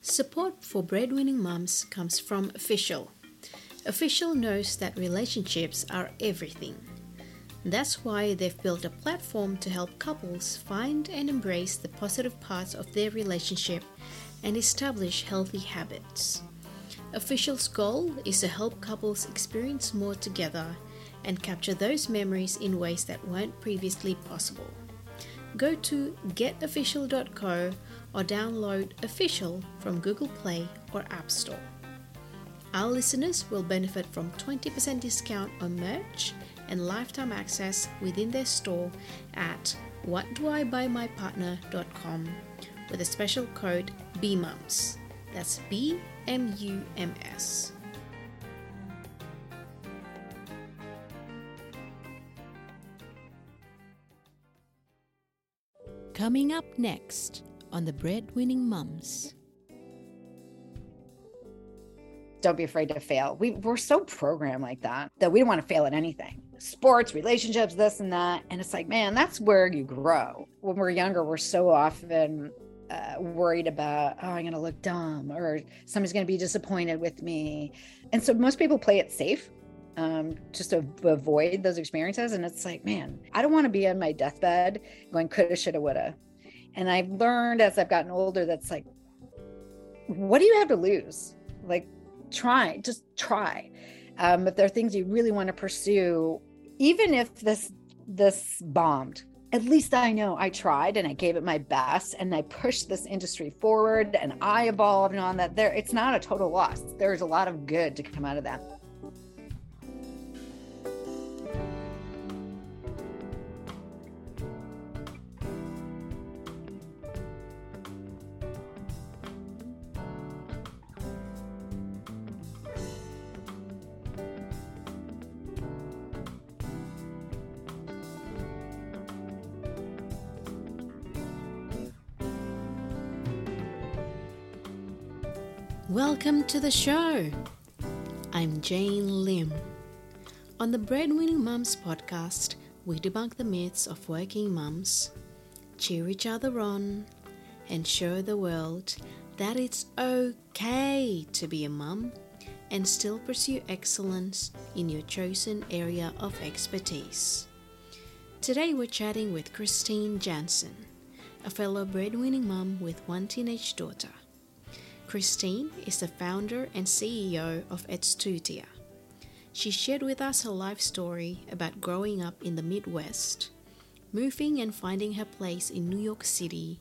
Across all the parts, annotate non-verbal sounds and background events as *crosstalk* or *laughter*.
Support for breadwinning mums comes from Official. Official knows that relationships are everything. That's why they've built a platform to help couples find and embrace the positive parts of their relationship and establish healthy habits. Official's goal is to help couples experience more together and capture those memories in ways that weren't previously possible. Go to getofficial.co or download Official from Google Play or App Store. Our listeners will benefit from 20% discount on merch and lifetime access within their store at whatdoibuyMyPartner.com with a special code BMUMS. That's B M U M S. Coming up next on the Breadwinning Mums. Don't be afraid to fail. We, we're so programmed like that that we don't want to fail at anything sports, relationships, this and that. And it's like, man, that's where you grow. When we're younger, we're so often uh, worried about, oh, I'm going to look dumb or somebody's going to be disappointed with me. And so most people play it safe um, just to avoid those experiences. And it's like, man, I don't want to be on my deathbed going coulda, shoulda, woulda. And I've learned as I've gotten older that's like, what do you have to lose? Like, try, just try. Um, if there are things you really want to pursue, even if this this bombed, at least I know I tried and I gave it my best and I pushed this industry forward and I evolved and on that there it's not a total loss. There's a lot of good to come out of that. To the show. I'm Jane Lim. On the Breadwinning Mums podcast, we debunk the myths of working mums, cheer each other on, and show the world that it's okay to be a mum and still pursue excellence in your chosen area of expertise. Today we're chatting with Christine Janssen, a fellow breadwinning mum with one teenage daughter. Christine is the founder and CEO of Edstutia. She shared with us her life story about growing up in the Midwest, moving and finding her place in New York City,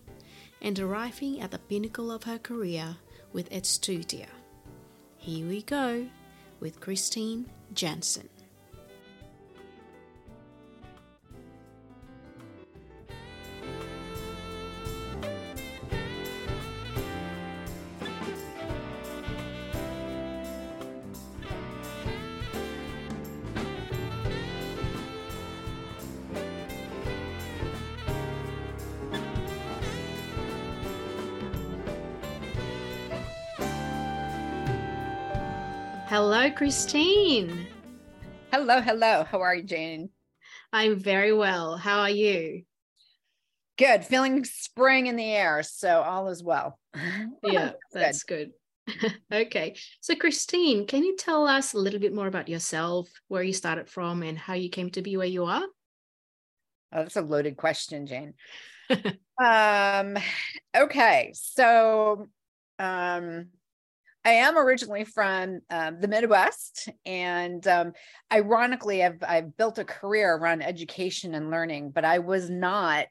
and arriving at the pinnacle of her career with Edstutia. Here we go with Christine Janssen. Hello, Christine. Hello, hello. How are you, Jane? I'm very well. How are you? Good. Feeling spring in the air. So all is well. Yeah, *laughs* that's good. good. *laughs* okay. So, Christine, can you tell us a little bit more about yourself, where you started from, and how you came to be where you are? Oh, that's a loaded question, Jane. *laughs* um, okay. So, um, I am originally from um, the Midwest, and um, ironically, I've I've built a career around education and learning, but I was not.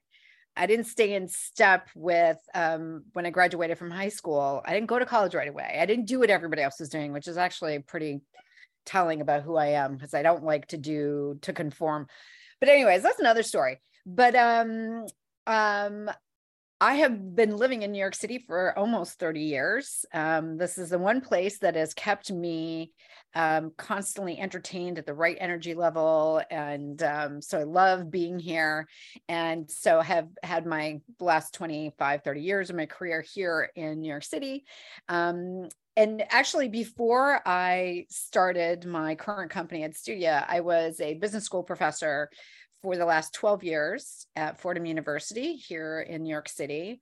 I didn't stay in step with um, when I graduated from high school. I didn't go to college right away. I didn't do what everybody else was doing, which is actually pretty telling about who I am because I don't like to do to conform. But anyways, that's another story. But um, um, I have been living in New York City for almost 30 years. Um, this is the one place that has kept me um, constantly entertained at the right energy level. And um, so I love being here. And so have had my last 25, 30 years of my career here in New York City. Um, and actually, before I started my current company Edstutia, I was a business school professor for the last 12 years at Fordham University here in New York City.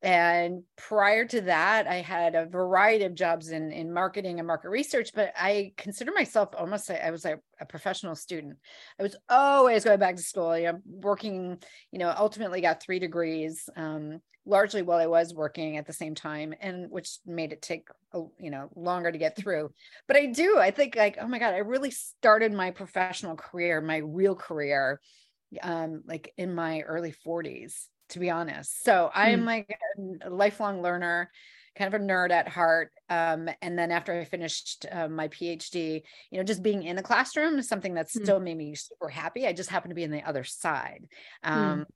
And prior to that, I had a variety of jobs in, in marketing and market research, but I consider myself almost, I was a, a professional student. I was always going back to school, you know, working, you know, ultimately got three degrees, um, largely while I was working at the same time, and which made it take, a, you know, longer to get through. But I do, I think like, oh my God, I really started my professional career, my real career, um, like in my early 40s to be honest. So I am mm. like a lifelong learner, kind of a nerd at heart. Um, and then after I finished uh, my PhD, you know, just being in the classroom is something that mm. still made me super happy. I just happened to be on the other side. Hmm. Um, mm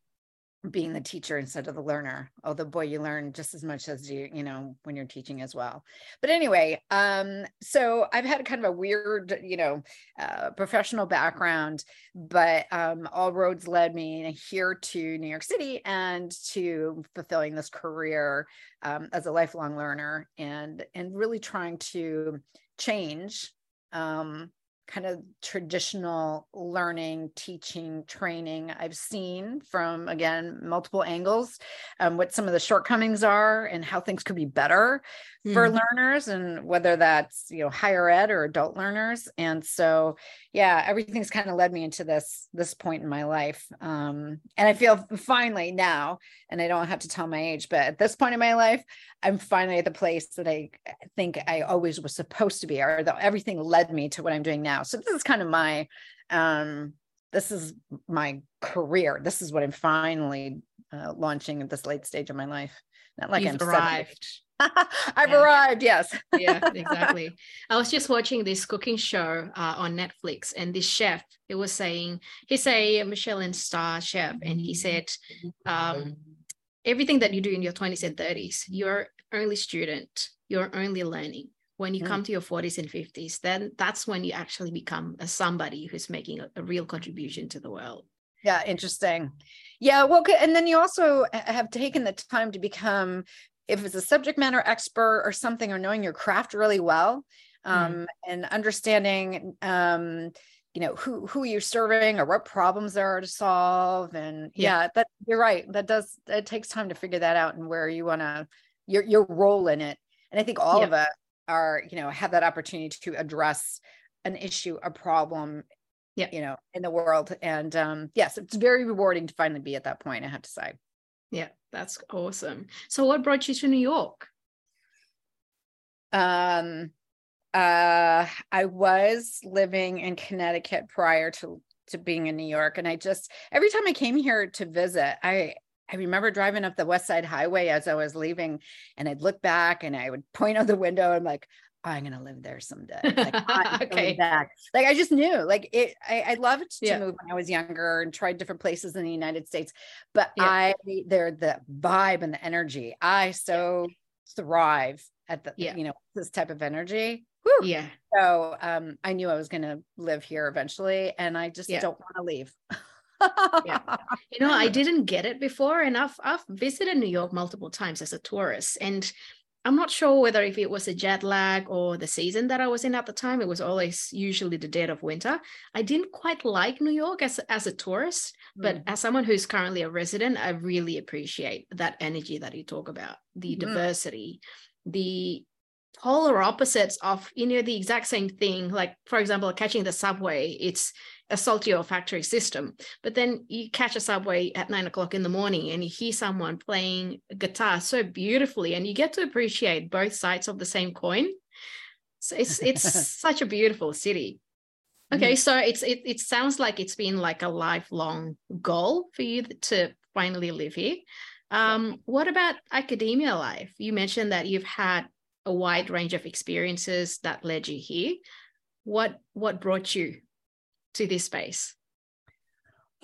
being the teacher instead of the learner although boy you learn just as much as you you know when you're teaching as well. But anyway um so i've had kind of a weird you know uh, professional background but um all roads led me here to new york city and to fulfilling this career um, as a lifelong learner and and really trying to change um kind of traditional learning, teaching, training I've seen from, again, multiple angles, um, what some of the shortcomings are and how things could be better mm. for learners and whether that's, you know, higher ed or adult learners. And so, yeah, everything's kind of led me into this, this point in my life. Um, and I feel finally now, and I don't have to tell my age, but at this point in my life, I'm finally at the place that I think I always was supposed to be, or that everything led me to what I'm doing now. So this is kind of my, um, this is my career. This is what I'm finally uh, launching at this late stage of my life. Not like You've I'm arrived. *laughs* I've yeah. arrived. Yes. yeah, *laughs* exactly. I was just watching this cooking show uh, on Netflix, and this chef, he was saying, he's a Michelin star chef, and he said, um, everything that you do in your 20s and 30s, you're only student, you're only learning. When you mm. come to your 40s and 50s, then that's when you actually become a somebody who's making a, a real contribution to the world. Yeah, interesting. Yeah, well, and then you also have taken the time to become, if it's a subject matter expert or something, or knowing your craft really well, um, mm. and understanding um, you know who who you're serving or what problems there are to solve and yeah, yeah that you're right that does it takes time to figure that out and where you want to your your role in it. And i think all yeah. of us are you know have that opportunity to address an issue a problem yeah. you know in the world. And um yes it's very rewarding to finally be at that point i have to say. Yeah that's awesome. So what brought you to new york? Um uh, I was living in Connecticut prior to to being in New York, and I just every time I came here to visit, I I remember driving up the West Side Highway as I was leaving, and I'd look back and I would point out the window. And I'm like, oh, I'm gonna live there someday. *laughs* Like, okay. Back. Like I just knew, like it. I, I loved to yeah. move when I was younger and tried different places in the United States, but yeah. I they're the vibe and the energy. I so thrive at the yeah. you know this type of energy Whew. Yeah. So um, I knew I was going to live here eventually, and I just yeah. don't want to leave. yeah. *laughs* You know, I didn't get it before, and I've I've visited New York multiple times as a tourist, and I'm not sure whether if it was a jet lag or the season that I was in at the time. It was always usually the dead of winter. I didn't quite like New York as as a tourist, mm. but as someone who's currently a resident, I really appreciate that energy that you talk about, the mm. diversity, the polar opposites of you know the exact same thing. Like for example catching the subway it's a salty olfactory system. But then you catch a subway at nine o'clock in the morning and you hear someone playing guitar so beautifully and you get to appreciate both sides of the same coin. So it's it's *laughs* such a beautiful city. Okay mm-hmm. so it's it, it sounds like it's been like a lifelong goal for you to finally live here. Um, what about academia life? You mentioned that you've had a wide range of experiences that led you here. What what brought you to this space?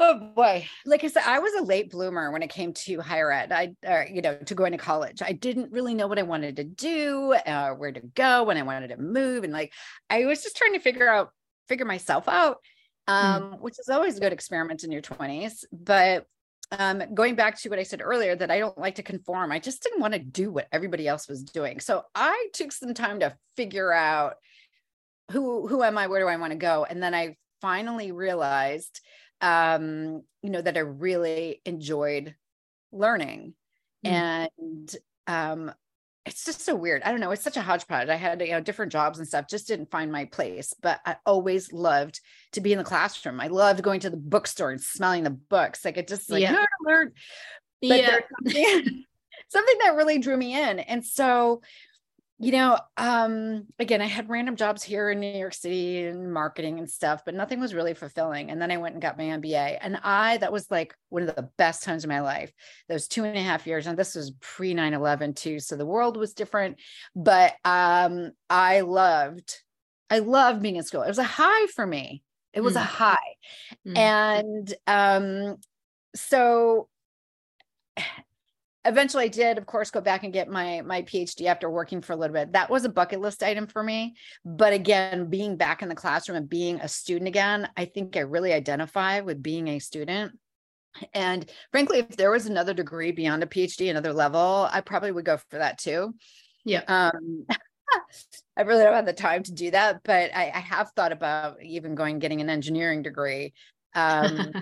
Oh boy, like I said, I was a late bloomer when it came to higher ed. I, uh, you know, to going to college. I didn't really know what I wanted to do, uh, where to go, when I wanted to move, and like I was just trying to figure out, figure myself out, hmm. um, mm. which is always a good experiment in your twenties. But um, going back to what I said earlier, that I don't like to conform. I just didn't want to do what everybody else was doing. So I took some time to figure out who who am I, where do I want to go, and then I finally realized, um, you know, that I really enjoyed learning Mm. And um, it's just so weird. I don't know. It's such a hodgepodge. I had you know different jobs and stuff. Just didn't find my place. But I always loved to be in the classroom. I loved going to the bookstore and smelling the books. Like it just like yeah. nerd But yeah. something, *laughs* something that really drew me in. And so you know, um, again, I had random jobs here in New York City and marketing and stuff, but nothing was really fulfilling. And then I went and got my MBA. And I, that was like one of the best times of my life, those two and a half years. And this was pre 9 11 too. So the world was different. But um, I loved, I loved being in school. It was a high for me. It was mm. a high. Mm. And um, so eventually I did, of course, go back and get my my PhD after working for a little bit. That was a bucket list item for me. But again, being back in the classroom and being a student again, I think I really identify with being a student. And frankly, if there was another degree beyond a PhD, another level, I probably would go for that too. Yeah. Um, *laughs* I really don't have the time to do that, but I, I have thought about even going getting an engineering degree. *laughs* Um,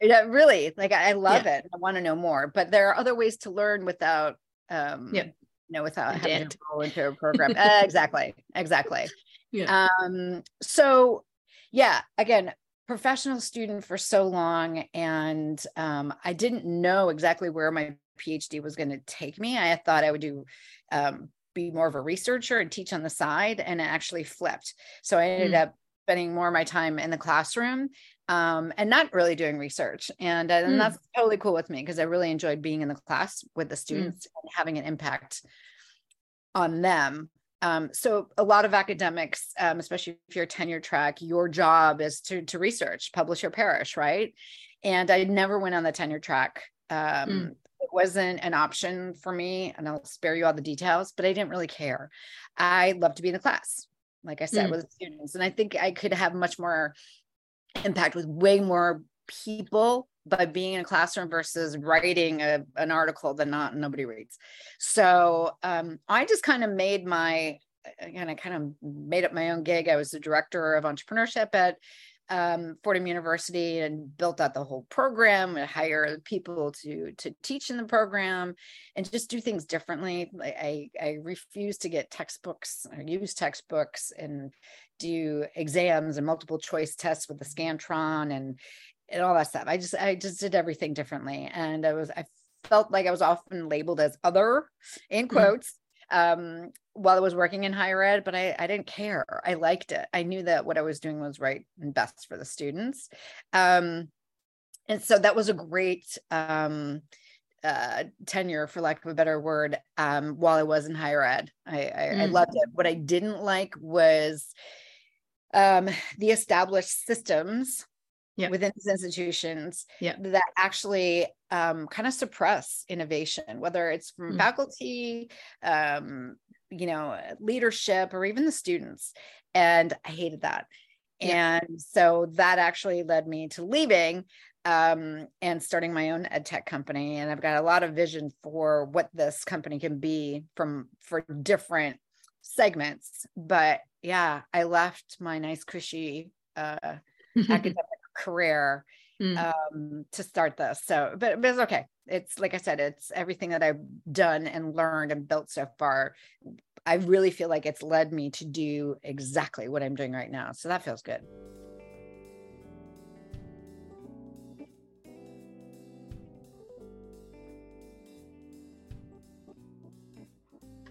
yeah, really. Like I, love yeah. it. I want to know more. But there are other ways to learn without um yeah. you know, without having to *laughs* go into a program. uh, exactly. Exactly. Yeah. Um, so yeah, again, professional student for so long. And um, I didn't know exactly where my PhD was going to take me. I thought I would do um, be more of a researcher and teach on the side and it actually flipped. So I ended mm. up spending more of my time in the classroom um, and not really doing research. And, uh, and mm. that's totally cool with me because I really enjoyed being in the class with the hmm. students mm. and having an impact on them. Um, so a lot of academics, um, especially if you're tenure track, your job is to to research, publish or perish, right? And I never went on the tenure track. Um, mm. It wasn't an option for me, and I'll spare you all the details. But I didn't really care. I love to be in the class, like I said, mm. with students, and I think I could have much more impact with way more people by being in a classroom versus writing a, an article that not nobody reads. So um, I just kind of made my again, I kind of made up my own gig. I was the director of entrepreneurship at um, Fordham University and built out the whole program and hire people to to teach in the program and just do things differently. I I refuse to get textbooks or use textbooks and do exams and multiple choice tests with the Scantron and and all that stuff. I just I just did everything differently, and I was I felt like I was often labeled as other in mm-hmm. quotes. Mm-hmm um, while I was working in higher ed, but I, I didn't care. I liked it. I knew that what I was doing was right and best for the students. Um, and so that was a great um, uh, tenure, for lack of a better word, um, while I was in higher ed. I, I, mm. I loved it. What I didn't like was um, the established systems yeah. within these institutions yeah. that actually um, kind of suppress innovation, whether it's from mm. faculty, um, you know, leadership, or even the students. And I hated that. Yeah. And so that actually led me to leaving um, and starting my own ed tech company. And I've got a lot of vision for what this company can be from for different segments. But yeah, I left my nice cushy uh, *laughs* academic career mm. um, to start this. So, but, but it's okay. It's like I said, it's everything that I've done and learned and built so far. I really feel like it's led me to do exactly what I'm doing right now. So that feels good.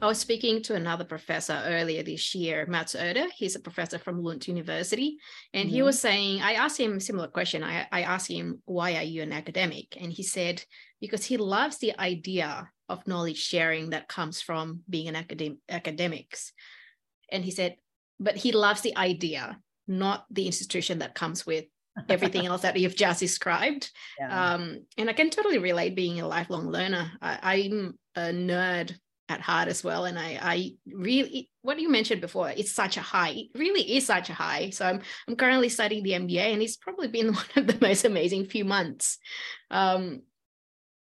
I was speaking to another professor earlier this year, Mats Oeder. He's a professor from Lund University. And mm-hmm. he was saying, I asked him a similar question. I, I asked him, why are you an academic? And he said, because he loves the idea of knowledge sharing that comes from being an academic academics. And he said, but he loves the idea, not the institution that comes with everything *laughs* else that you've just described. Yeah. Um, and I can totally relate being a lifelong learner. I, I'm a nerd at heart as well. And I, I really, what you mentioned before, it's such a high. It really is such a high. So I'm, I'm currently studying the MBA, and it's probably been *laughs* one of the most amazing few months um,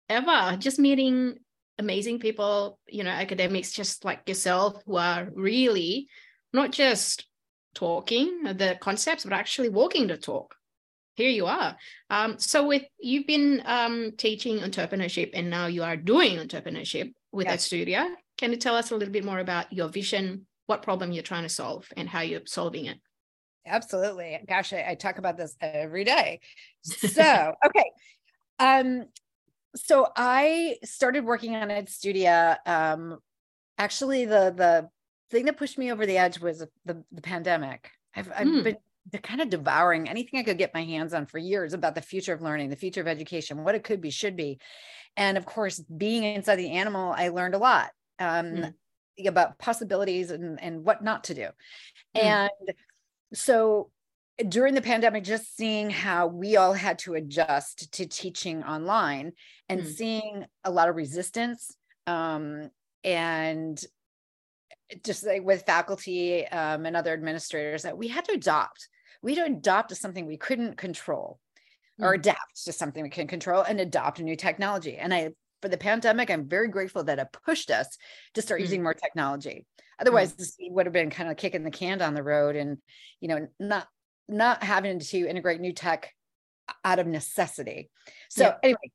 ever. Just meeting amazing people, you know, academics just like yourself, who are really not just talking the concepts, but actually walking the talk. here you are. Um, so with you've been um, teaching entrepreneurship and now you are doing entrepreneurship with yes. studio. Can you tell us a little bit more about your vision, what problem you're trying to solve, and how you're solving it? Absolutely. Gosh, I, I talk about this every day. *laughs* So, okay. Um, so I started working on Edstutia. Um, actually, the the thing that pushed me over the edge was the, the pandemic. I've, I've mm. been kind of devouring anything I could get my hands on for years about the future of learning, the future of education, what it could be, should be. And of course, being inside the animal, I learned a lot um, mm. about possibilities and, and what not to do. Mm. And so during the pandemic, just seeing how we all had to adjust to teaching online and mm. seeing a lot of resistance um, and just like with faculty um, and other administrators that we had to adopt. We had to adopt to something we couldn't control. Or adapt to something we can control and adopt a new technology. And I, for the pandemic, I'm very grateful that it pushed us to start mm. using more technology. Otherwise, mm. this would have been kind of kicking the can down the road and, you know, not not having to integrate new tech out of necessity. So yeah. anyway,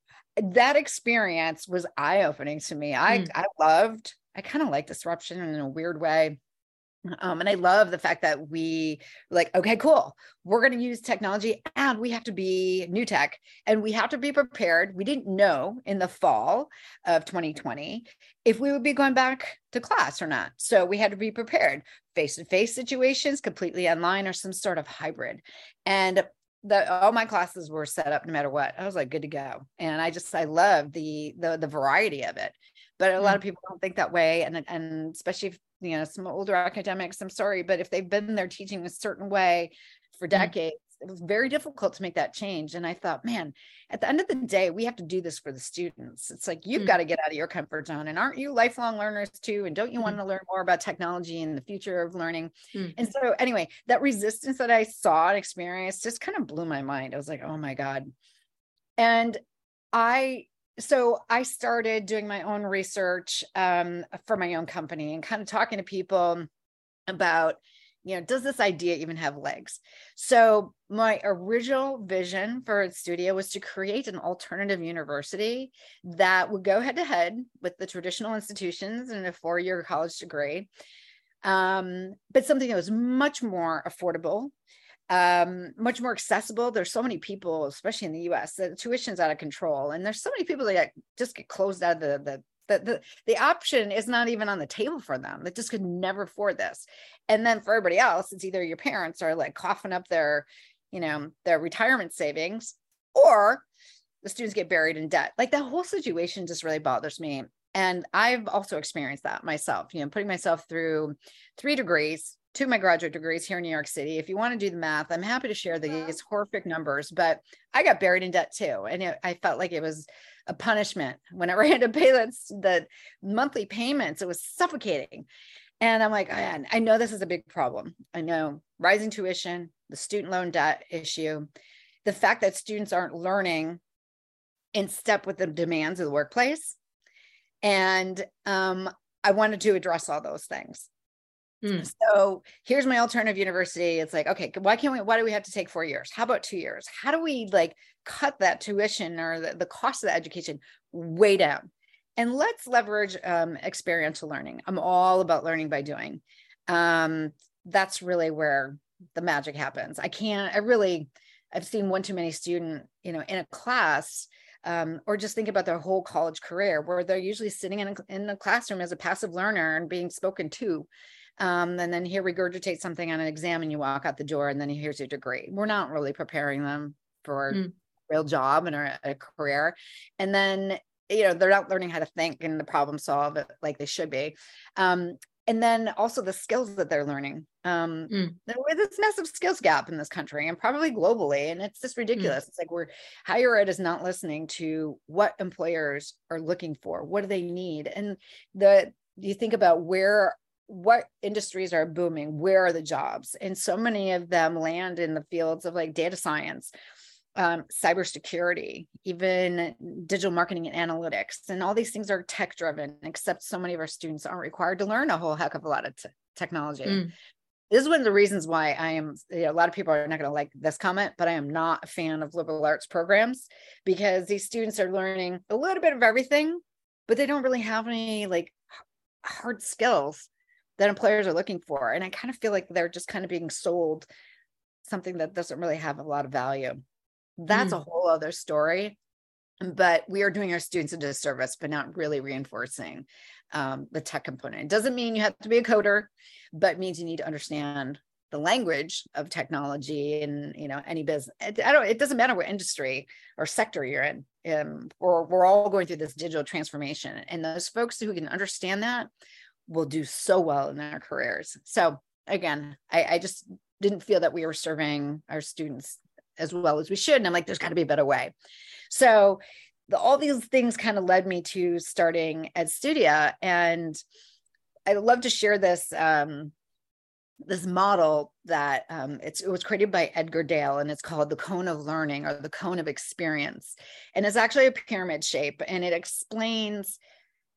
that experience was eye-opening to me. I mm. I loved, I kind of like disruption in a weird way. Um, and I love the fact that we like, okay, cool. We're going to use technology and we have to be new tech and we have to be prepared. We didn't know in the fall of 2020 if we would be going back to class or not. So we had to be prepared face to face situations, completely online or some sort of hybrid. And the, all my classes were set up no matter what. I was like good to go. And I just, I love the, the, the variety of it but a lot mm. of people don't think that way and and especially if you know some older academics i'm sorry but if they've been there teaching a certain way for mm. decades it was very difficult to make that change and i thought man at the end of the day we have to do this for the students it's like you've mm. got to get out of your comfort zone and aren't you lifelong learners too and don't you mm. want to learn more about technology and the future of learning mm. and so anyway that resistance that i saw and experienced just kind of blew my mind i was like oh my god and i so I started doing my own research um, for my own company and kind of talking to people about, you know, does this idea even have legs? So my original vision for studio was to create an alternative university that would go head to head with the traditional institutions in a four-year college degree, um, but something that was much more affordable um much more accessible. There's so many people especially in the us the tuition's out of control and there's so many people that just get closed out of the the the, the, the option is not even on the table for them. That just could never afford this. And then for everybody else it's either your parents are like coughing up their you know their retirement savings or the students get buried in debt. Like that whole situation just really bothers me. And i've also experienced that myself you know putting myself through three degrees two my graduate degrees here in New York City. If you want to do the math, I'm happy to share these horrific numbers, but I got buried in debt too. And it, I felt like it was a punishment whenever I had to pay that, the monthly payments. It was suffocating. And I'm like, man, I know this is a big problem. I know rising tuition, the student loan debt issue, the fact that students aren't learning in step with the demands of the workplace. And um, I wanted to address all those things. Mm. So here's my alternative university. It's like, okay, why can't we, why do we have to take four years? How about two years? How do we like cut that tuition or the, the cost of the education way down? And let's leverage um, experiential learning. I'm all about learning by doing. Um, that's really where the magic happens. I can't, I really, I've seen one too many student, you know, in a class um, or just think about their whole college career where they're usually sitting in a, in the classroom as a passive learner and being spoken to um, and then here regurgitate something on an exam and you walk out the door and then here's your degree we're not really preparing them for mm. a real job and a, a career and then you know they're not learning how to think and the problem solve like they should be um, and then also the skills that they're learning um mm. this massive skills gap in this country and probably globally and it's just mm. ridiculous mm. it's like we're higher ed is not listening to what employers are looking for what do they need and the you think about where what industries are booming? Where are the jobs? And so many of them land in the fields of like data science um, cybersecurity even digital marketing and analytics and all these things are tech driven except so many of our students aren't required to learn a whole heck of a lot of t- technology. Mm. this is one of the reasons why I am, you know, a lot of people are not going to like this comment, but I am not a fan of liberal arts programs because these students are learning a little bit of everything, but they don't really have any like hard skills that employers are looking for. And I kind of feel like they're just kind of being sold something that doesn't really have a lot of value. That's mm. a whole other story. But we are doing our students a disservice, but not really reinforcing um, the tech component. It doesn't mean you have to be a coder, but means you need to understand the language of technology and you know any business. I don't. It doesn't matter what industry or sector you're in. Um, or we're all going through this digital transformation, and those folks who can understand that will do so well in their careers. So again, I, I just didn't feel that we were serving our students as well as we should. And I'm like, there's got to be a better way. So the, all these things kind of led me to starting Edstutia. And I love to share this um, this model that um, it was created by Edgar Dale and it's called the cone of learning or the cone of experience. And it's actually a pyramid shape and it explains,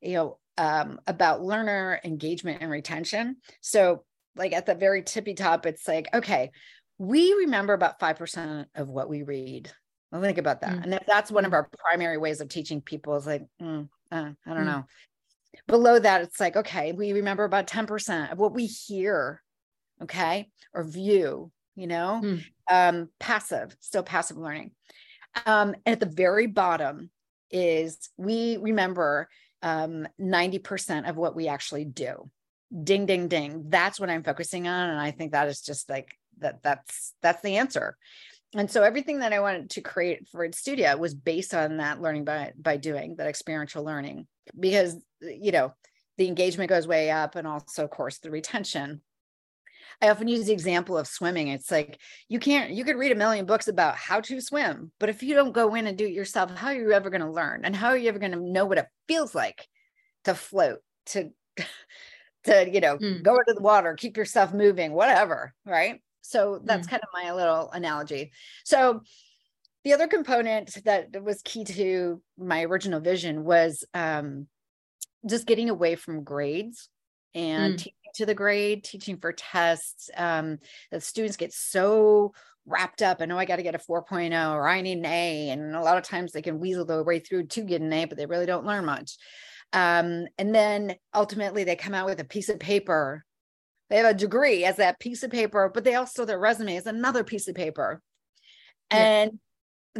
you know, um, about learner engagement and retention. So, like at the very tippy top, it's like, okay, we remember about 5% of what we read. Well, think about that. Mm. And if that's one of mm. our primary ways of teaching people, is like, mm, uh, I don't mm. know. Below that, it's like, okay, we remember about 10% of what we hear, okay, or view, you know, mm. um, passive, still passive learning. Um, and at the very bottom is we remember um, 90% of what we actually do. Ding, ding, ding. That's what I'm focusing on. And I think that is just like that that's that's the answer. And so everything that I wanted to create for Studio was based on that learning by by doing, that experiential learning, because you know, the engagement goes way up and also of course the retention I often use the example of swimming. It's like you can't, you could read a million books about how to swim, but if you don't go in and do it yourself, how are you ever going to learn? And how are you ever going to know what it feels like to float, to, *laughs* to, you know, mm. go into the water, keep yourself moving, whatever. Right. So that's mm. kind of my little analogy. So the other component that was key to my original vision was um, just getting away from grades and mm. teaching to the grade, teaching for tests. Um, the students get so wrapped up. I know I got to get a 4.0 or I need an A. And a lot of times they can weasel their way through to get an A, but they really don't learn much. Um, and then ultimately they come out with a piece of paper. They have a degree as that piece of paper, but they also their resume is another piece of paper. And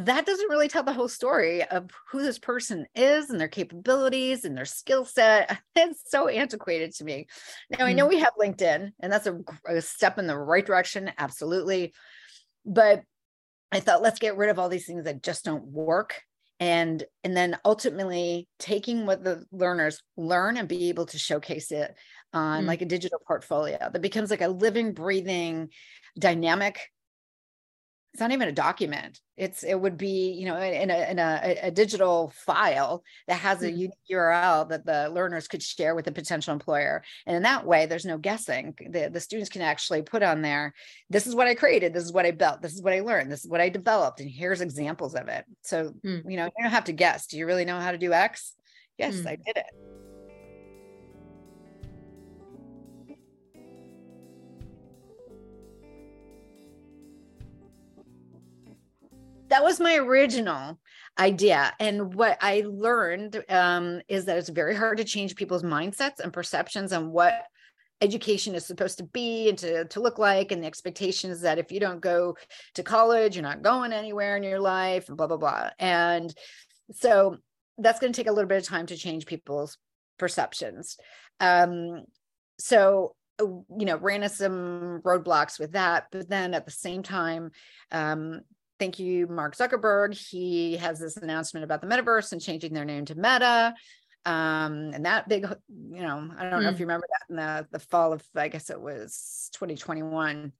that doesn't really tell the whole story of who this person is and their capabilities and their skill set. *laughs* It's so antiquated to me. Now, I know hmm. we have LinkedIn, and that's a, a, step in the right direction, absolutely. But I thought, let's get rid of all these things that just don't work. And, and then ultimately taking what the learners learn and be able to showcase it on mm. like a digital portfolio that becomes like a living, breathing, dynamic it's not even a document. It's it would be you know in a in a, a digital file that has a mm-hmm. unique url that the learners could share with a potential employer. And in that way there's no guessing. The, the students can actually put on there this is what i created. This is what i built. This is what i learned. This is what i developed. And here's examples of it. So mm. you know you don't have to guess. Do you really know how to do x? Yes mm. i did it that was my original idea. And what I learned um, is that it's very hard to change people's mindsets and perceptions on what education is supposed to be and to, to look like and the expectations that if you don't go to college you're not going anywhere in your life and blah blah blah and so that's going to take a little bit of time to change people's perceptions um, so you know ran into some roadblocks with that but then at the same time um, thank you, Mark Zuckerberg. He has this announcement about the metaverse and changing their name to Meta. Um, and that big, you know, I don't mm. know if hmm. you remember that in the, the fall of, I guess it was 2021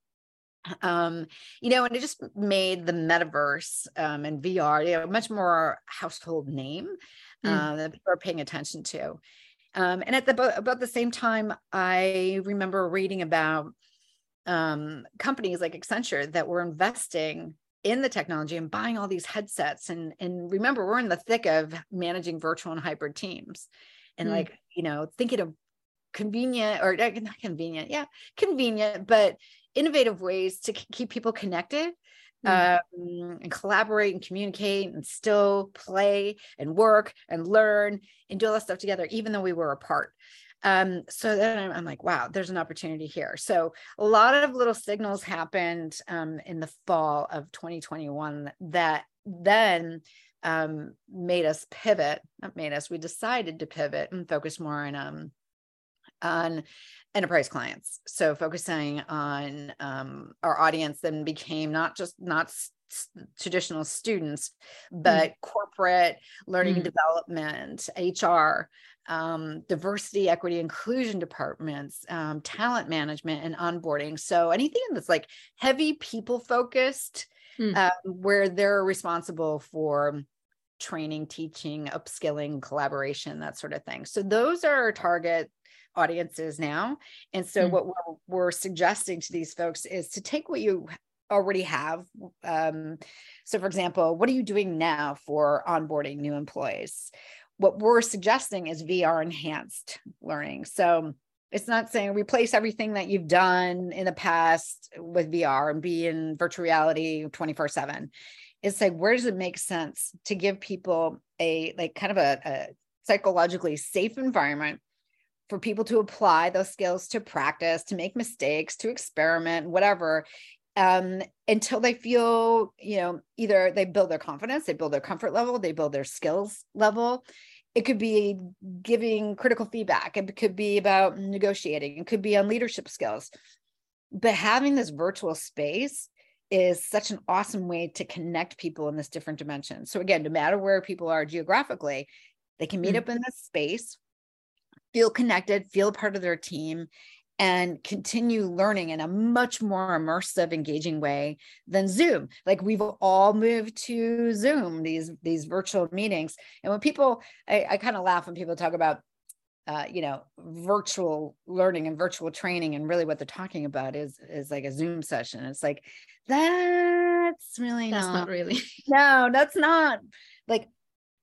um you know and it just made the metaverse um and vr you know much more household name mm. uh, that people are paying attention to um and at the about the same time i remember reading about um companies like accenture that were investing in the technology and buying all these headsets and and remember we're in the thick of managing virtual and hybrid teams and mm. like you know thinking of convenient or uh, not convenient yeah convenient but innovative ways to keep people connected mm. um, and collaborate and communicate and still play and work and learn and do all that stuff together even though we were apart um, so then I'm like, wow, there's an opportunity here. So a lot of little signals happened um, in the fall of 2021 that then um, made us pivot. Not made us. We decided to pivot and focus more on um, on enterprise clients. So focusing on um, our audience then became not just not traditional students, but mm. corporate learning mm. development, HR, um, diversity, equity, inclusion departments, um, talent management, and onboarding. So anything that's like heavy people focused, mm. uh, where they're responsible for training, teaching, upskilling, collaboration, that sort of thing. So those are our target audiences now. And so mm. what we're, we're, suggesting to these folks is to take what you already have. Um, so for example, what are you doing now for onboarding new employees? What we're suggesting is VR enhanced learning. So it's not saying replace everything that you've done in the past with VR and be in virtual reality 24 seven. It's like, where does it make sense to give people a like kind of a, a psychologically safe environment for people to apply those skills to practice, to make mistakes, to experiment, whatever, um, until they feel, you know, either they build their confidence, they build their comfort level, they build their skills level. It could be giving critical feedback, it could be about negotiating, it could be on leadership skills. But having this virtual space is such an awesome way to connect people in this different dimension. So again, no matter where people are geographically, they can meet mm-hmm. up in this space feel connected, feel part of their team, and continue learning in a much more immersive engaging way than zoom. Like we've all moved to zoom these these virtual meetings. And when people i, I kind of laugh when people talk about uh, you know virtual learning and virtual training and really what they're talking about is is like a zoom session. It's like that's really that's not, not really *laughs* *laughs* no that's not like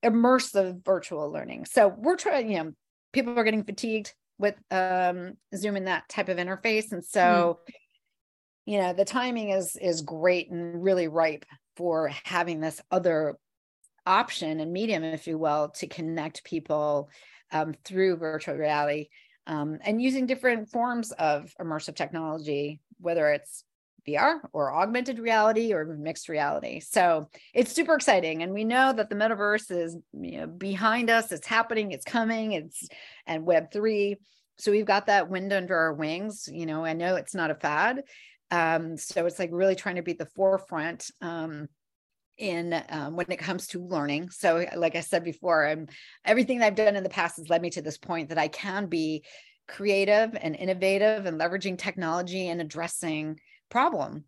immersive virtual learning. So we're trying you know people are getting fatigued with um, Zoom in that type of interface. And so, mm. you know, the timing is is great and really ripe for having this other option and medium, if you will, to connect people um, through virtual reality um, and using different forms of immersive technology, whether it's VR or augmented reality or mixed reality. So it's super exciting. And we know that the metaverse is you know, behind us, it's happening, it's coming, it's and Web3. So we've got that wind under our wings. You know, I know it's not a fad. Um, so it's like really trying to be at the forefront um, in um, when it comes to learning. So, like I said before, I'm everything that I've done in the past has led me to this point that I can be creative and innovative and leveraging technology and addressing problem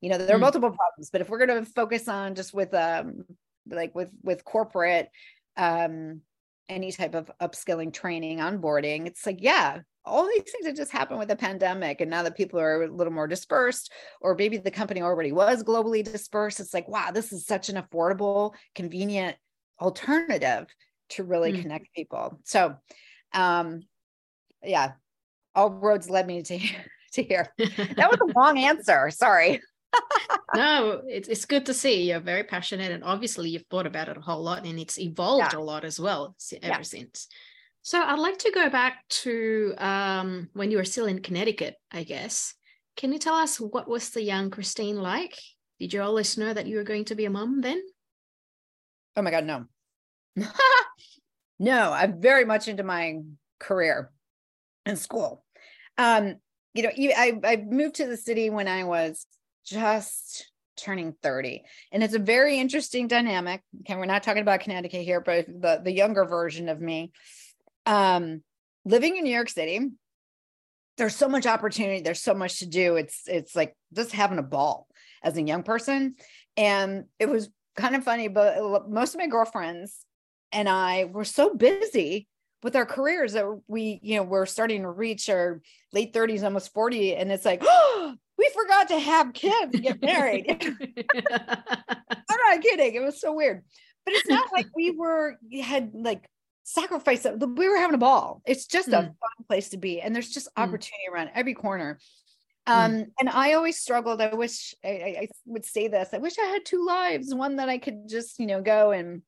you know there are mm. multiple problems but if we're going to focus on just with um like with with corporate um any type of upskilling training onboarding it's like yeah all these things that just happened with the pandemic and now that people are a little more dispersed or maybe the company already was globally dispersed it's like wow this is such an affordable convenient alternative to really mm. connect people so um yeah all roads led me to *laughs* to hear. That was a long answer. Sorry. *laughs* no, it's, it's good to see you're very passionate and obviously you've thought about it a whole lot and it's evolved yeah. a lot as well ever yeah. since. So I'd like to go back to um, when you were still in Connecticut, I guess. Can you tell us what was the young Christine like? Did you always know that you were going to be a mom then? Oh my God, no. *laughs* no, I'm very much into my career in school. Um, you know, I, I moved to the city when I was just turning 30 and it's a very interesting dynamic. Okay we're not talking about connecticut here but the the younger version of me um living in new york city there's so much opportunity there's so much to do. It's it's like just having a ball as a young person. And it was kind of funny but most of my girlfriends and i were so busy with our careers that we, you know, we're starting to reach our late 30s, almost 40. And it's like, oh, *gasps* we forgot to have kids and get married. *laughs* *laughs* I'm not kidding. It was so weird. But it's not like we were had like sacrifice we were having a ball it's just mm. a fun place to be and there's just mm. opportunity mm. around every corner mm. um mm. and i always struggled i wish I, I, would say this i wish i had two lives one that i could just you know go and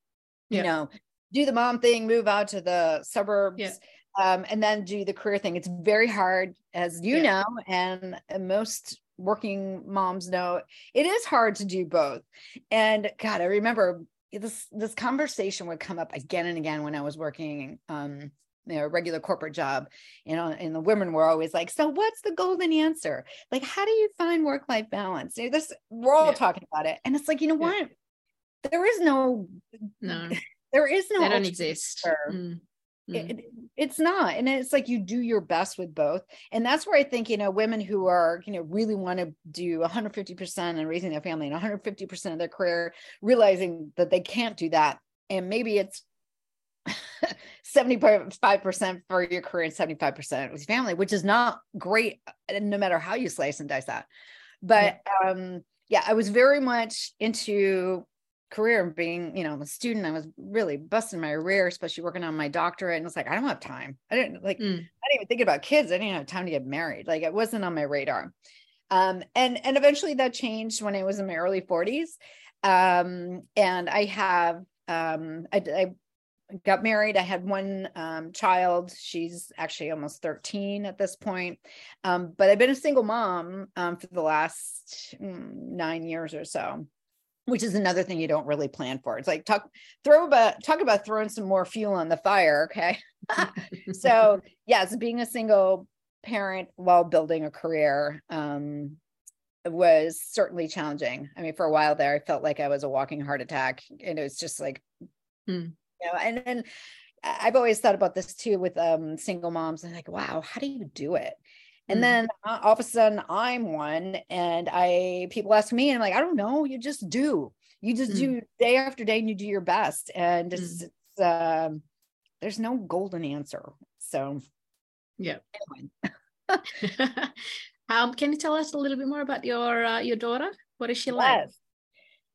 you yeah. know do the mom thing move out to the suburbs yeah. um, and then do the career thing it's very hard as you yeah. know and most working moms know it is hard to do both and god i remember this this conversation would come up again and again when I was working um you know, a regular corporate job, you know, and the women were always like, so what's the golden answer? Like, how do you find work-life balance? You know, this we're all yeah. talking about it. And it's like, you know yeah. what? There is no no there is no they don't exist. Mm. Mm. It, it's not and it's like you do your best with both and that's where i think you know women who are you know really want to do 150% and raising their family and 150% of their career realizing that they can't do that and maybe it's *laughs* 75% for your career and 75% with your family which is not great uh, no matter how you slice and dice that but yeah. um yeah i was very much into career and being, you know, a student, I was really busting my rear, especially working on my doctorate. And it's like, I don't have time. I didn't like, mm. I didn't even think about kids. I didn't have time to get married. Like it wasn't on my radar. Um, and, and eventually that changed when I was in my early 40s. Um, and I have, um, I, I got married. I had one um, child. She's actually almost 13 at this point. Um, but I've been a single mom um, for the last mm, nine years or so which is another thing you don't really plan for. It's like talk throw about talk about throwing some more fuel on the fire. Okay. *laughs* so yes, being a single parent while building a career um, was certainly challenging. I mean, for a while there, I felt like I was a walking heart attack. And it was just like, hmm. you know, and then I've always thought about this too with um, single moms. And like, wow, how do you do it? And mm then uh, all of a sudden I'm one and I people ask me and I'm like, I don't know, you just do. You just mm do day after day and you do your best. And it's, mm it's um there's no golden answer. So yeah. *laughs* um, can you tell us a little bit more about your uh, your daughter? What is she yes. like?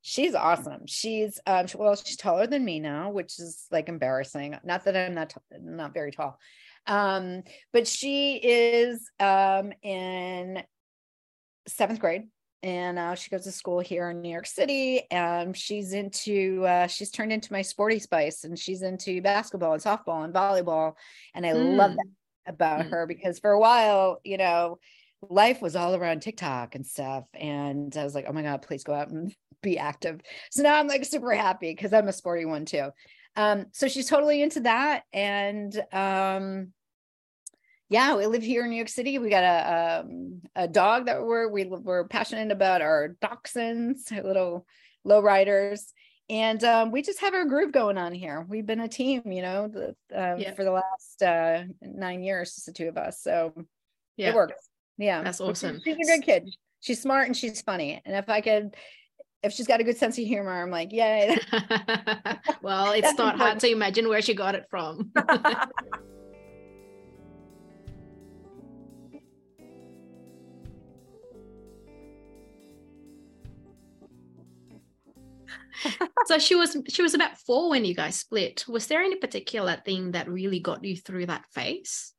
She's awesome. She's um well, she's taller than me now, which is like embarrassing. Not that I'm not t- not very tall. Um, but she is um, in seventh grade and uh, she goes to school here in New York City. And she's into, uh, she's turned into my sporty spice and she's into basketball and softball and volleyball. And I mm. love that about mm. her because for a while, you know, life was all around TikTok and stuff. And I was like, oh my God, please go out and *laughs* be active. So now I'm like super happy because I'm a sporty one too. Um, so she's totally into that. And um, yeah, we live here in New York City. We got a um, a dog that we're we, we're passionate about our dachshunds, little low riders. And um, we just have our groove going on here. We've been a team, you know, the, um, yeah. for the last uh, nine years, just the two of us. So yeah. it works. Yeah, that's awesome. She's a good kid. She's smart and she's funny. And if I could if she's got a good sense of humor, I'm like, yay. *laughs* well, *laughs* it's not hard to imagine where she got it from. *laughs* so she was she was about four when you guys split. Was there any particular thing that really got you through that phase?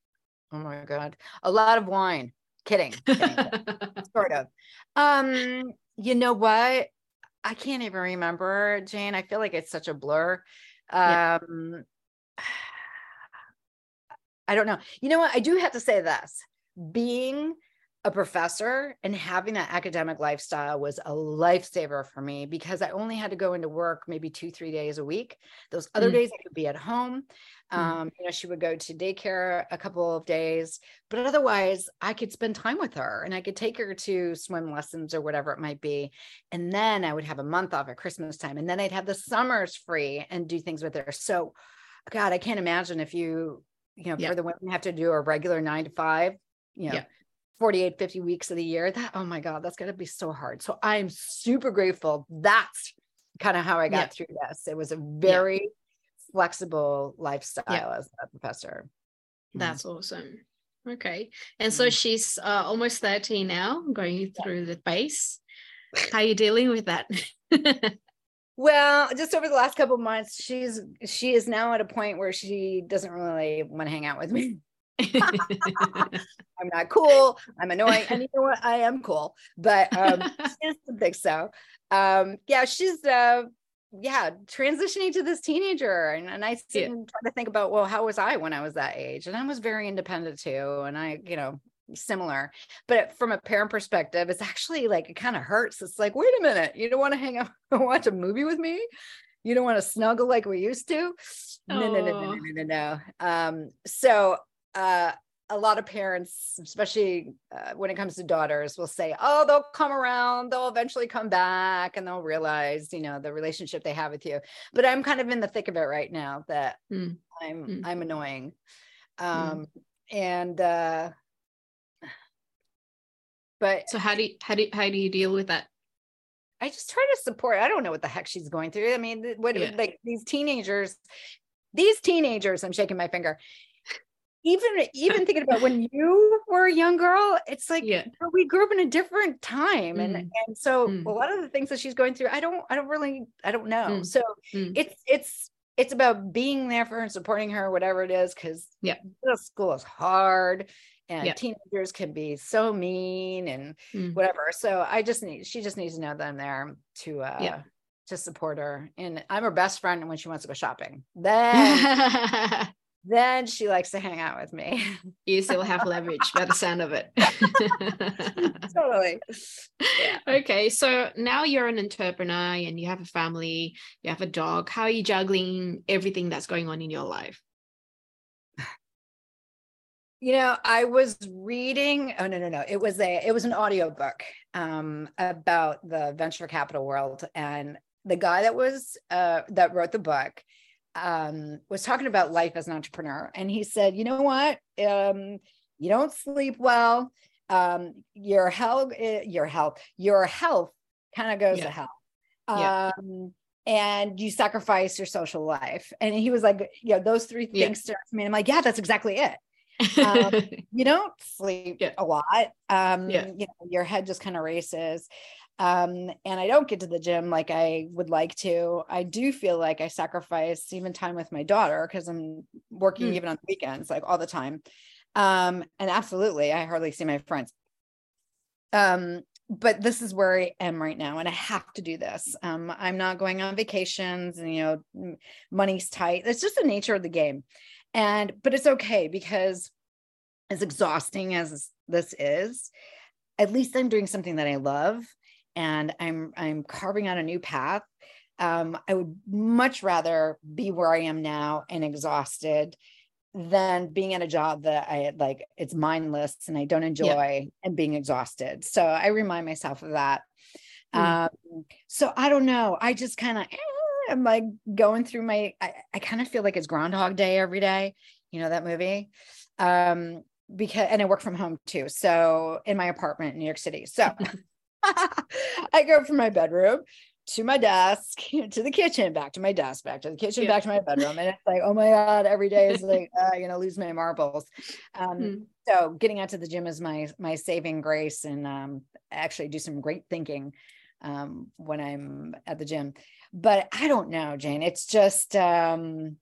Oh my god, a lot of wine. Kidding, kidding. sort of. Um, you know what? I can't even remember, Jane. I feel like it's such a blur. Um, yeah. *sighs* I don't know. You know what? I do have to say this being a professor and having that academic lifestyle was a lifesaver for me because I only had to go into work maybe two, three days a week. Those other mm. days I could be at home. Mm. Um, you know, she would go to daycare a couple of days, but otherwise I could spend time with her and I could take her to swim lessons or whatever it might be. And then I would have a month off at Christmas time. And then I'd have the summers free and do things with her. So God, I can't imagine if you, you know, yeah. for the women have to do a regular nine to five, you know, yeah 48 50 weeks of the year that oh my god that's going to be so hard so i'm super grateful that's kind of how i got yeah. through this it was a very yeah. flexible lifestyle yeah. as a professor mm-hmm. that's mm. awesome okay and so mm. she's uh, almost 13 now going through the base *laughs* how are you dealing with that *laughs* Well, just over the last couple months, she's she is now at a point where she doesn't really want to hang out with me. *laughs* I'm not cool. I'm annoying. And you know what? I am cool, but um, *laughs* she doesn't think so. Um, yeah, she's uh, yeah, transitioning to this teenager, and, and I sit yeah. and try to think about, well, how was I when I was that age? And I was very independent too, and I, you know, similar. But from a parent perspective, it's actually like it kind of hurts. It's like, wait a minute, you don't want to hang out and *laughs* watch a movie with me? You don't want to snuggle like we used to? No, no, no, no, no, no, no. Um, so uh a lot of parents, especially uh, when it comes to daughters, will say, "Oh, they'll come around. They'll eventually come back, and they'll realize, you know, the relationship they have with you." But I'm kind of in the thick of it right now. That mm. I'm mm. I'm annoying, mm. um, mm. and uh, but so how do you, how do you, how do you deal with that? I just try to support. I don't know what the heck she's going through. I mean, what yeah. like these teenagers, these teenagers. I'm shaking my finger even even *laughs* thinking about when you were a young girl it's like yeah. we grew up in a different time and mm. and so mm. a lot of the things that she's going through i don't i don't really i don't know mm. so mm. it's it's it's about being there for her and supporting her whatever it is because yeah school is hard and yeah. teenagers can be so mean and mm. whatever so i just need she just needs to know that i'm there to uh yeah to support her and i'm her best friend when she wants to go shopping then *laughs* then she likes to hang out with me. *laughs* You still have leverage by the sound of it. *laughs* totally. Yeah. Okay. So now you're an entrepreneur and you have a family, you have a dog. How are you juggling everything that's going on in your life? You know, I was reading, oh no, no, no. It was a it was an audiobook um about the venture capital world. And the guy that was uh that wrote the book um, was talking about life as an entrepreneur, and he said, "You know what? Um, you don't sleep well. Um, your health, eh, your health, your health kind of goes yeah. to hell." Yeah. Um, and you sacrifice your social life. And he was like, you know, those three things yeah. to me. I'm like, yeah, that's exactly it. um, *laughs* you don't sleep yeah. a lot. Um, yeah. you know, your head just kind of races um, and I don't get to the gym like I would like to. I do feel like I sacrifice even time with my daughter because I'm working mm. even on the weekends, like all the time. Um, and absolutely, I hardly see my friends. Um, but this is where I am right now, and I have to do this. Um, I'm not going on vacations, and you know, money's tight. It's just the nature of the game, and but it's okay because as exhausting as this is, at least I'm doing something that I love and I'm I'm carving out a new path. Um, I would much rather be where I am now and exhausted than being at a job that I like it's mindless and I don't enjoy yeah. and being exhausted. So I remind myself of that. Mm. Um, so I don't know. I just kind of eh, am like going through my I, I kind of feel like it's Groundhog Day every day. You know that movie? Um, because and I work from home too. So in my apartment in New York City. So *laughs* *laughs* I go from my bedroom to my desk, *laughs* to the kitchen, back to my desk, back to the kitchen, yeah. back to my bedroom. And it's like, oh my God, every day is like, *laughs* uh, I'm gonna lose my marbles. Um, hmm. So getting out to the gym is my my saving grace and um, actually do some great thinking um, when I'm at the gym. But I don't know, Jane. It's just um,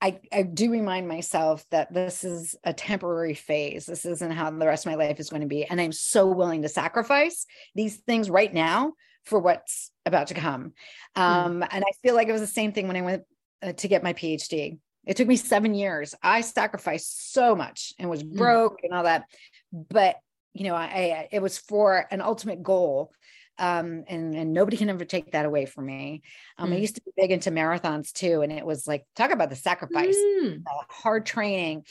I, I do remind myself that this is a temporary phase. This isn't how the rest of my life is going to be. And I'm so willing to sacrifice these things right now for what's about to come. Hmm. Um, mm. And I feel like it was the same thing when I went uh, to get my PhD. It took me seven years. I sacrificed so much and was hmm. broke mm. and all that. But, you know, I, I, it was for an ultimate goal um, and and nobody can ever take that away from me. Um, mm. I used to be big into marathons too, and it was like talk about the sacrifice, mm. uh, hard training,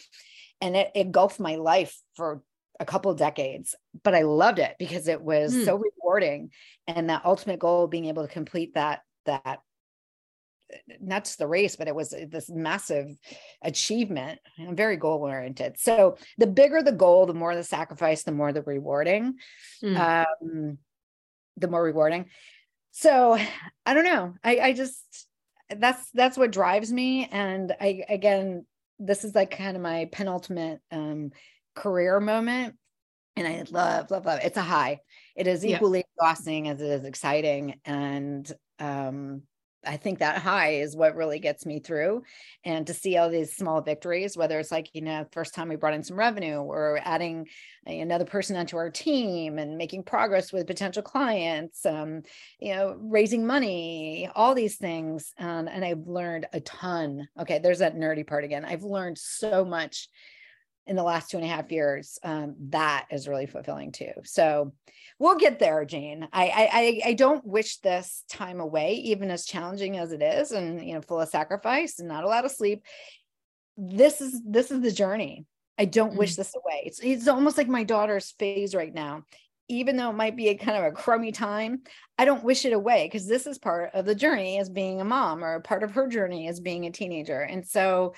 and it, it engulfed my life for a couple of decades. But I loved it because it was mm. so rewarding, and that ultimate goal being able to complete that that not just the race, but it was this massive achievement. I'm very goal oriented. So the bigger the goal, the more the sacrifice, the more the rewarding. Mm. Um, the more rewarding. So I don't know. I, I just that's that's what drives me. And I again, this is like kind of my penultimate um career moment. And I love, love, love. It's a high. It is equally yeah. exhausting as it is exciting. And um, I think that high is what really gets me through. And to see all these small victories, whether it's like, you know, first time we brought in some revenue or adding another person onto our team and making progress with potential clients, um, you know, raising money, all these things. Um, and I've learned a ton. Okay, there's that nerdy part again. I've learned so much in the last two and a half years, um, that is really fulfilling too. So we'll get there, Jane. I, I I don't wish this time away, even as challenging as it is, and you know, full of sacrifice and not a lot of sleep. This is this is the journey. I don't mm-hmm. wish this away. It's it's almost like my daughter's phase right now. Even though it might be a kind of a crummy time, I don't wish it away because this is part of the journey as being a mom or part of her journey as being a teenager. And so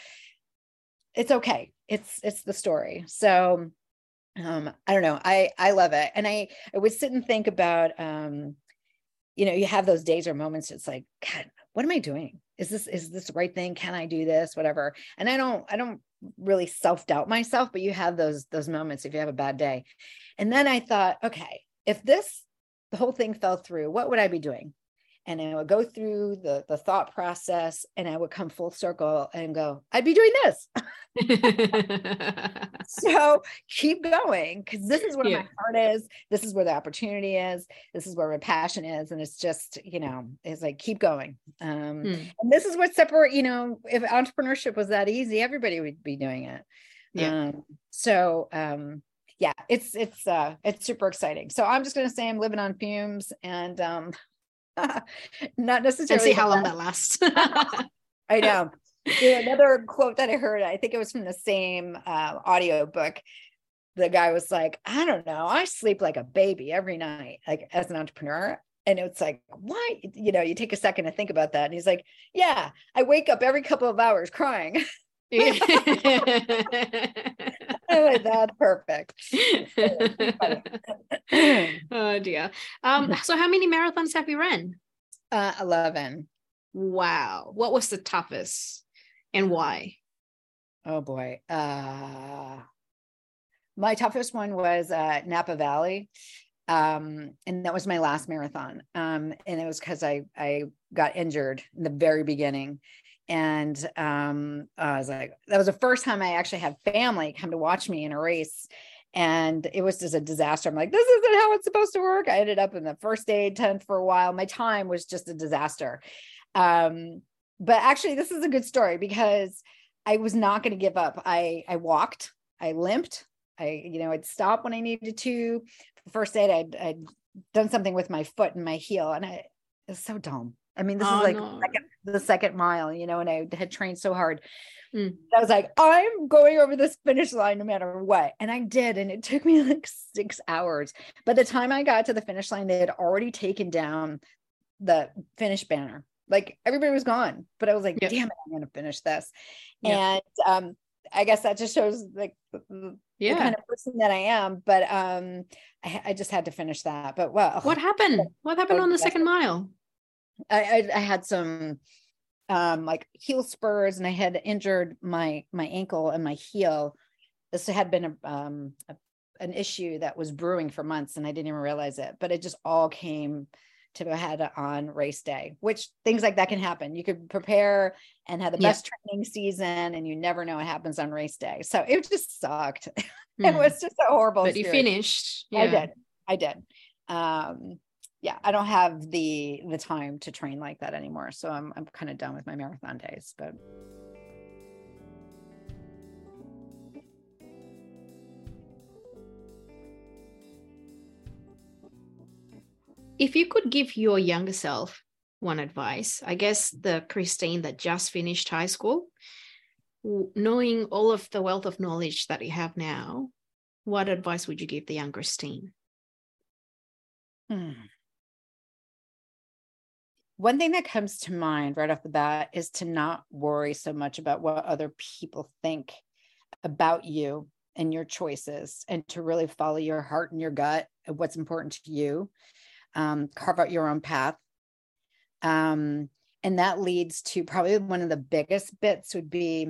it's okay it's it's the story. So um i don't know. I i love it. And i i would sit and think about um you know you have those days or moments it's like god what am i doing? Is this is this the right thing? Can i do this? Whatever. And i don't i don't really self-doubt myself but you have those those moments if you have a bad day. And then i thought okay if this the whole thing fell through what would i be doing and I would go through the the thought process and I would come full circle and go, I'd be doing this. *laughs* *laughs* so keep going because this is where yeah. my heart is. This is where the opportunity is. This is where my passion is. And it's just, you know, it's like keep going. Um, hmm. and this is what separate, you know, if entrepreneurship was that easy, everybody would be doing it. Yeah. Um, so um yeah, it's it's uh it's super exciting. So I'm just gonna say I'm living on fumes and um *laughs* Not necessarily. And see how long that lasts. *laughs* I know. another quote that I heard, I think it was from the same uh, audio book. The guy was like, I don't know, I sleep like a baby every night, like as an entrepreneur. And it's like, why? You know, you take a second to think about that. And he's like, Yeah, I wake up every couple of hours crying. *laughs* Like, *laughs* that's perfect. *laughs* oh dear. Um, *laughs* so how many marathons have you run? Uh, 11. Wow. What was the toughest and why? Oh boy. Uh, my toughest one was uh, Napa Valley. Um, and that was my last marathon. Um, and it was because I I got injured in the very beginning and um, I was like, that was the first time I actually had family come to watch me in a race. And it was just a disaster. I'm like, this isn't how it's supposed to work. I ended up in the first aid tent for a while. My time was just a disaster. Um, but actually, this is a good story because I was not going to give up. I I walked, I limped, I you know I'd stop when I needed to. First aid, I'd, I'd done something with my foot and my heel, and I it's so dumb. I mean, this oh, is like no. second, the second mile, you know, and I had trained so hard. Mm. I was like, I'm going over this finish line no matter what. And I did. And it *laughs* took me like six hours. By the time I got to the finish line, they had already taken down the finish banner. Like everybody was gone. But I was like, yep. damn it, I'm going to finish this. Yep. And um, I guess that just shows like yeah. the kind of person that I am. But um, I, I just had to finish that. But well, what happened? What happened *laughs* on the second mile? I, I, I had some um, like heel spurs and I had injured my my ankle and my heel. This had been a, um, a, an issue that was brewing for months and I didn't even realize it, but it just all came to a head on race day, which things like that can happen. You could prepare and have the yeah. best training season and you never know what happens on race day. So it just sucked. Mm. *laughs* it was just a horrible But experience. you finished. Yeah. I did. I did. Um, yeah, I don't have the the time to train like that anymore. So I'm I'm kind of done with my marathon days, but if you could give your younger self one advice, I guess the Christine that just finished high school, knowing all of the wealth of knowledge that you have now, what advice would you give the young Christine? Hmm one thing that comes to mind right off the bat is to not worry so much about what other people think about you and your choices and to really follow your heart and your gut and what's important to you um, carve out your own path. Um, and that leads to probably one of the biggest bits would be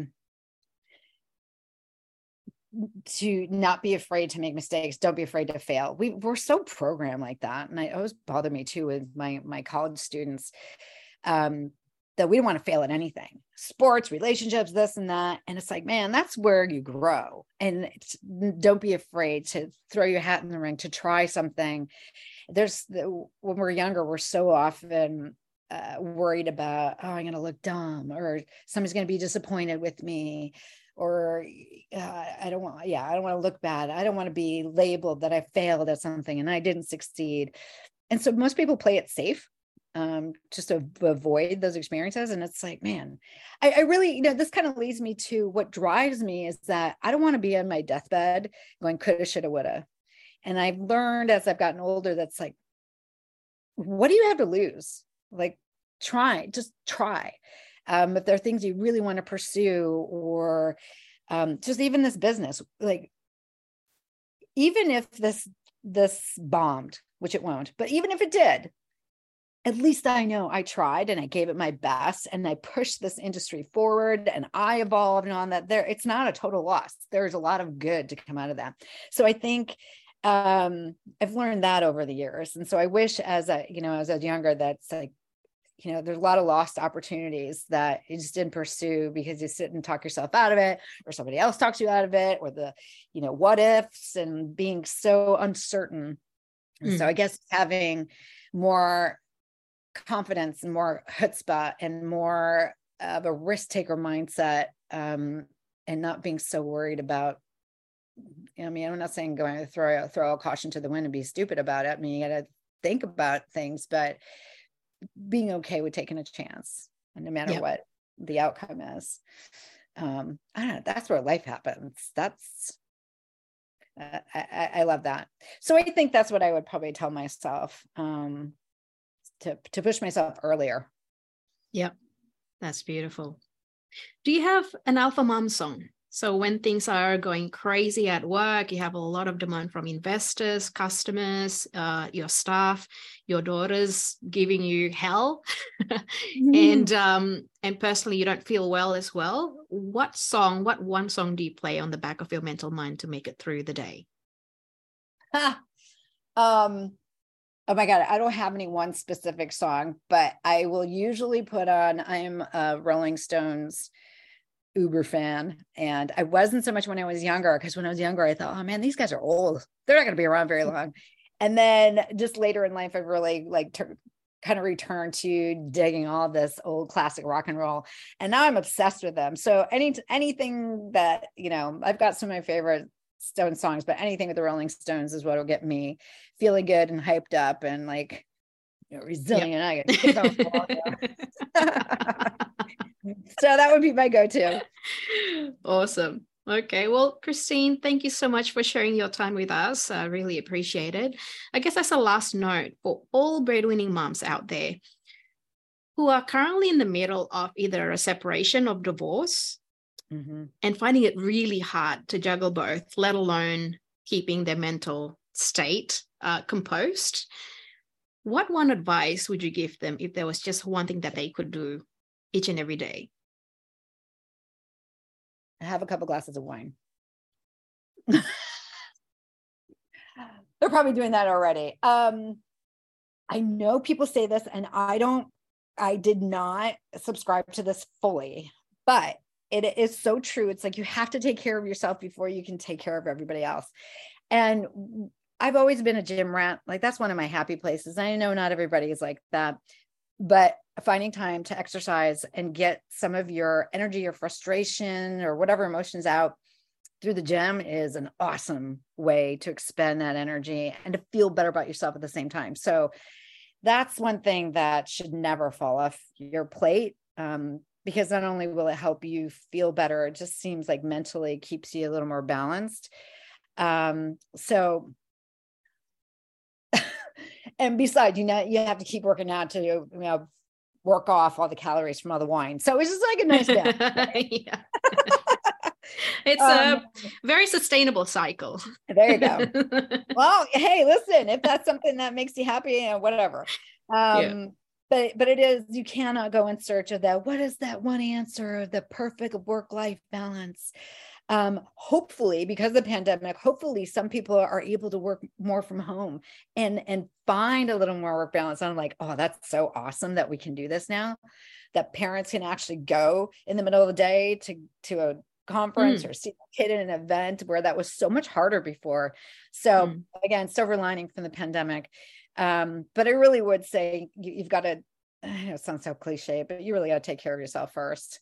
to not be afraid to make mistakes don't be afraid to fail. We, we're so programmed like that and i always bother me too with my my college students um that we don't want to fail at anything. Sports relationships this and that and it's like man that's where you grow. And don't be afraid to throw your hat in the ring to try something. There's the, when we're younger we're so often uh, worried about oh i'm going to look dumb or somebody's going to be disappointed with me or uh, I don't want, yeah, I don't want to look bad. I don't want to be labeled that I failed at something and I didn't succeed. And so most people play it safe um, just to avoid those experiences. And it's like, man, I, I really, you know, this kind of leads me to what drives me is that I don't want to be on my deathbed going coulda, shoulda, woulda. And I've learned as I've gotten older, that's like, what do you have to lose? Like, try, just try um, if there are things you really want to pursue or um, just even this business like even if this this bombed which it won't but even if it did at least I know I tried and I gave it my best and I pushed this industry forward and I evolved and on that there it's not a total loss. There's a lot of good to come out of that. So I think um I've learned that over the years. And so I wish as a, you know, as a younger that's like you know, there's a lot of lost opportunities that you just didn't pursue because you sit and talk yourself out of it, or somebody else talks you out of it, or the, you know, what ifs and being so uncertain. Mm. So I guess having more confidence and more chutzpah and more of a risk taker mindset um, and not being so worried about I mean, I'm not saying going to throw throw a caution to the wind and be stupid about it. I mean, you got to think about things, but being okay with taking a chance and no matter yep. what the outcome is. Um i don't know that's where life happens. That's uh, I, I love that. So i think that's what i would probably tell myself um to to push myself earlier. Yep that's beautiful. Do you have an alpha mom song so when things are going crazy at work, you have a lot of demand from investors, customers, uh, your staff, your daughters giving you hell, *laughs* mm-hmm. and um, and personally you don't feel well as well. What song, what one song do you play on the back of your mental mind to make it through the day? *laughs* um, oh my god, I don't have any one specific song, but I will usually put on. I am a Rolling Stones uber fan and i wasn't so much when i was younger because when i was younger i thought oh man these guys are old. They're not going to be around very mm. long. And then just later in life i really like ter- kind of returned to digging all this old classic rock and roll and now i'm obsessed with them. So any anything that you know i've got some of my favorite stone songs but anything with the rolling stones is what will get me feeling good and hyped up and like you know, resilient yep. i *laughs* so that would be my go-to. Awesome. Okay, well, Christine, thank you so much for sharing your time with us. I really appreciate it. I guess as a last note for all breadwinning moms out there who are currently in the middle of either a separation or divorce mm-hmm. and finding it really hard to juggle both, let alone keeping their mental state uh, composed. What one advice would you give them if there was just one thing that they could do each and every day? Have a couple glasses of wine. *laughs* They're probably doing that already. Um, I know people say this, and I don't, I did not subscribe to this fully, but it is so true. It's like you have to take care of yourself before you can take care of everybody else. And I've always been a gym rat. Like that's one of my happy places. I know not everybody is like that, but finding time to exercise and get some of your energy or frustration or whatever emotions out through the gym is an awesome way to expend that energy and to feel better about yourself at the same time. So that's one thing that should never fall off your plate um, because not only will it help you feel better, it just seems like mentally keeps you a little more balanced. Um, so and besides, you know, you have to keep working out to you know work off all the calories from all the wine. So it's just like a nice balance. *laughs* *laughs* it's um, a very sustainable cycle. there you go. *laughs* well, hey, listen, if that's something that makes you happy, you know, whatever. Um, yeah. But but it is you cannot go in search of that. What is that one answer? The perfect work life balance. Um, hopefully because of the pandemic hopefully some people are able to work more from home and and find a little more work balance i'm like oh that's so awesome that we can do this now that parents can actually go in the middle of the day to to a conference mm. or see a kid in an event where that was so much harder before so mm. again silver lining from the pandemic um, but i really would say you, have got to it sounds so cliche but you really got to take care of yourself first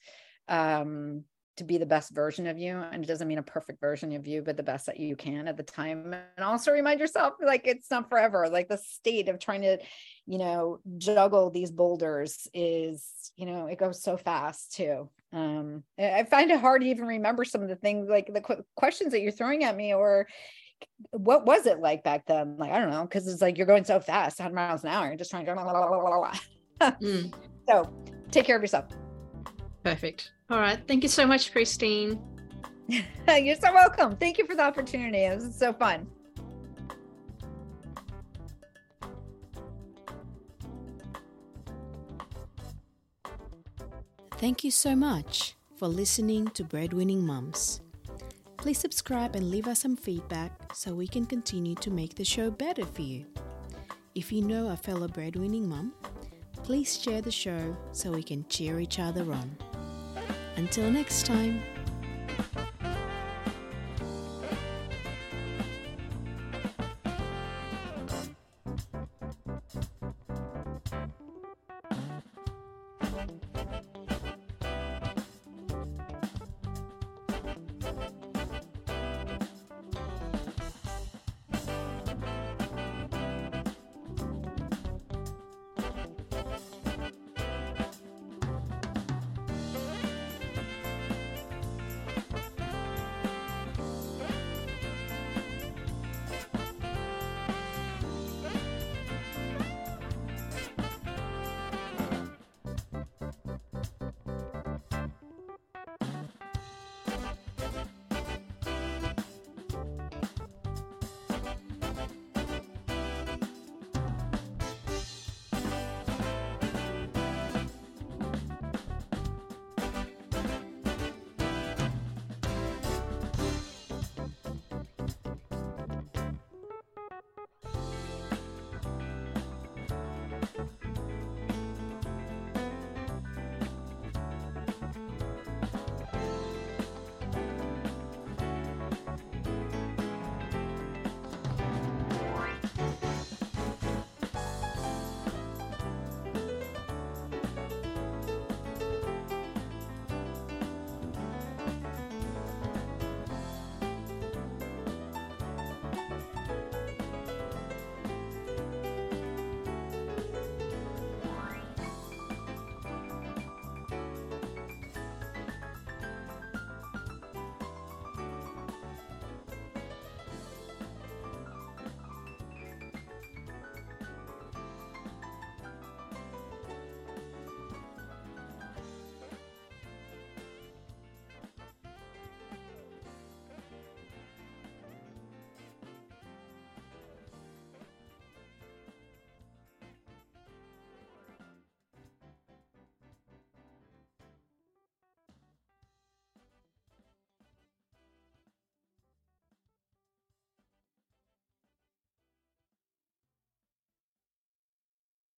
um, to be the best version of you and it doesn't mean a perfect version of you but the best that you can at the time. And also remind yourself like it's not forever. Like the state of trying to you know juggle these boulders is you know it goes so fast too. Um i find it hard to even remember some of the things like the qu- questions that you're throwing at me or what was it like back then? Like i don't know because it's like you're going so fast 100 miles an hour you're just trying to *laughs* mm. so take care of yourself. Perfect all right. Thank you so much, Christine. *laughs* You're so welcome. Thank you for the opportunity. It was so fun. Thank you so much for listening to Breadwinning Mums. Please subscribe and leave us some feedback so we can continue to make the show better for you. If you know a fellow breadwinning mum, please share the show so we can cheer each other on. Until next time.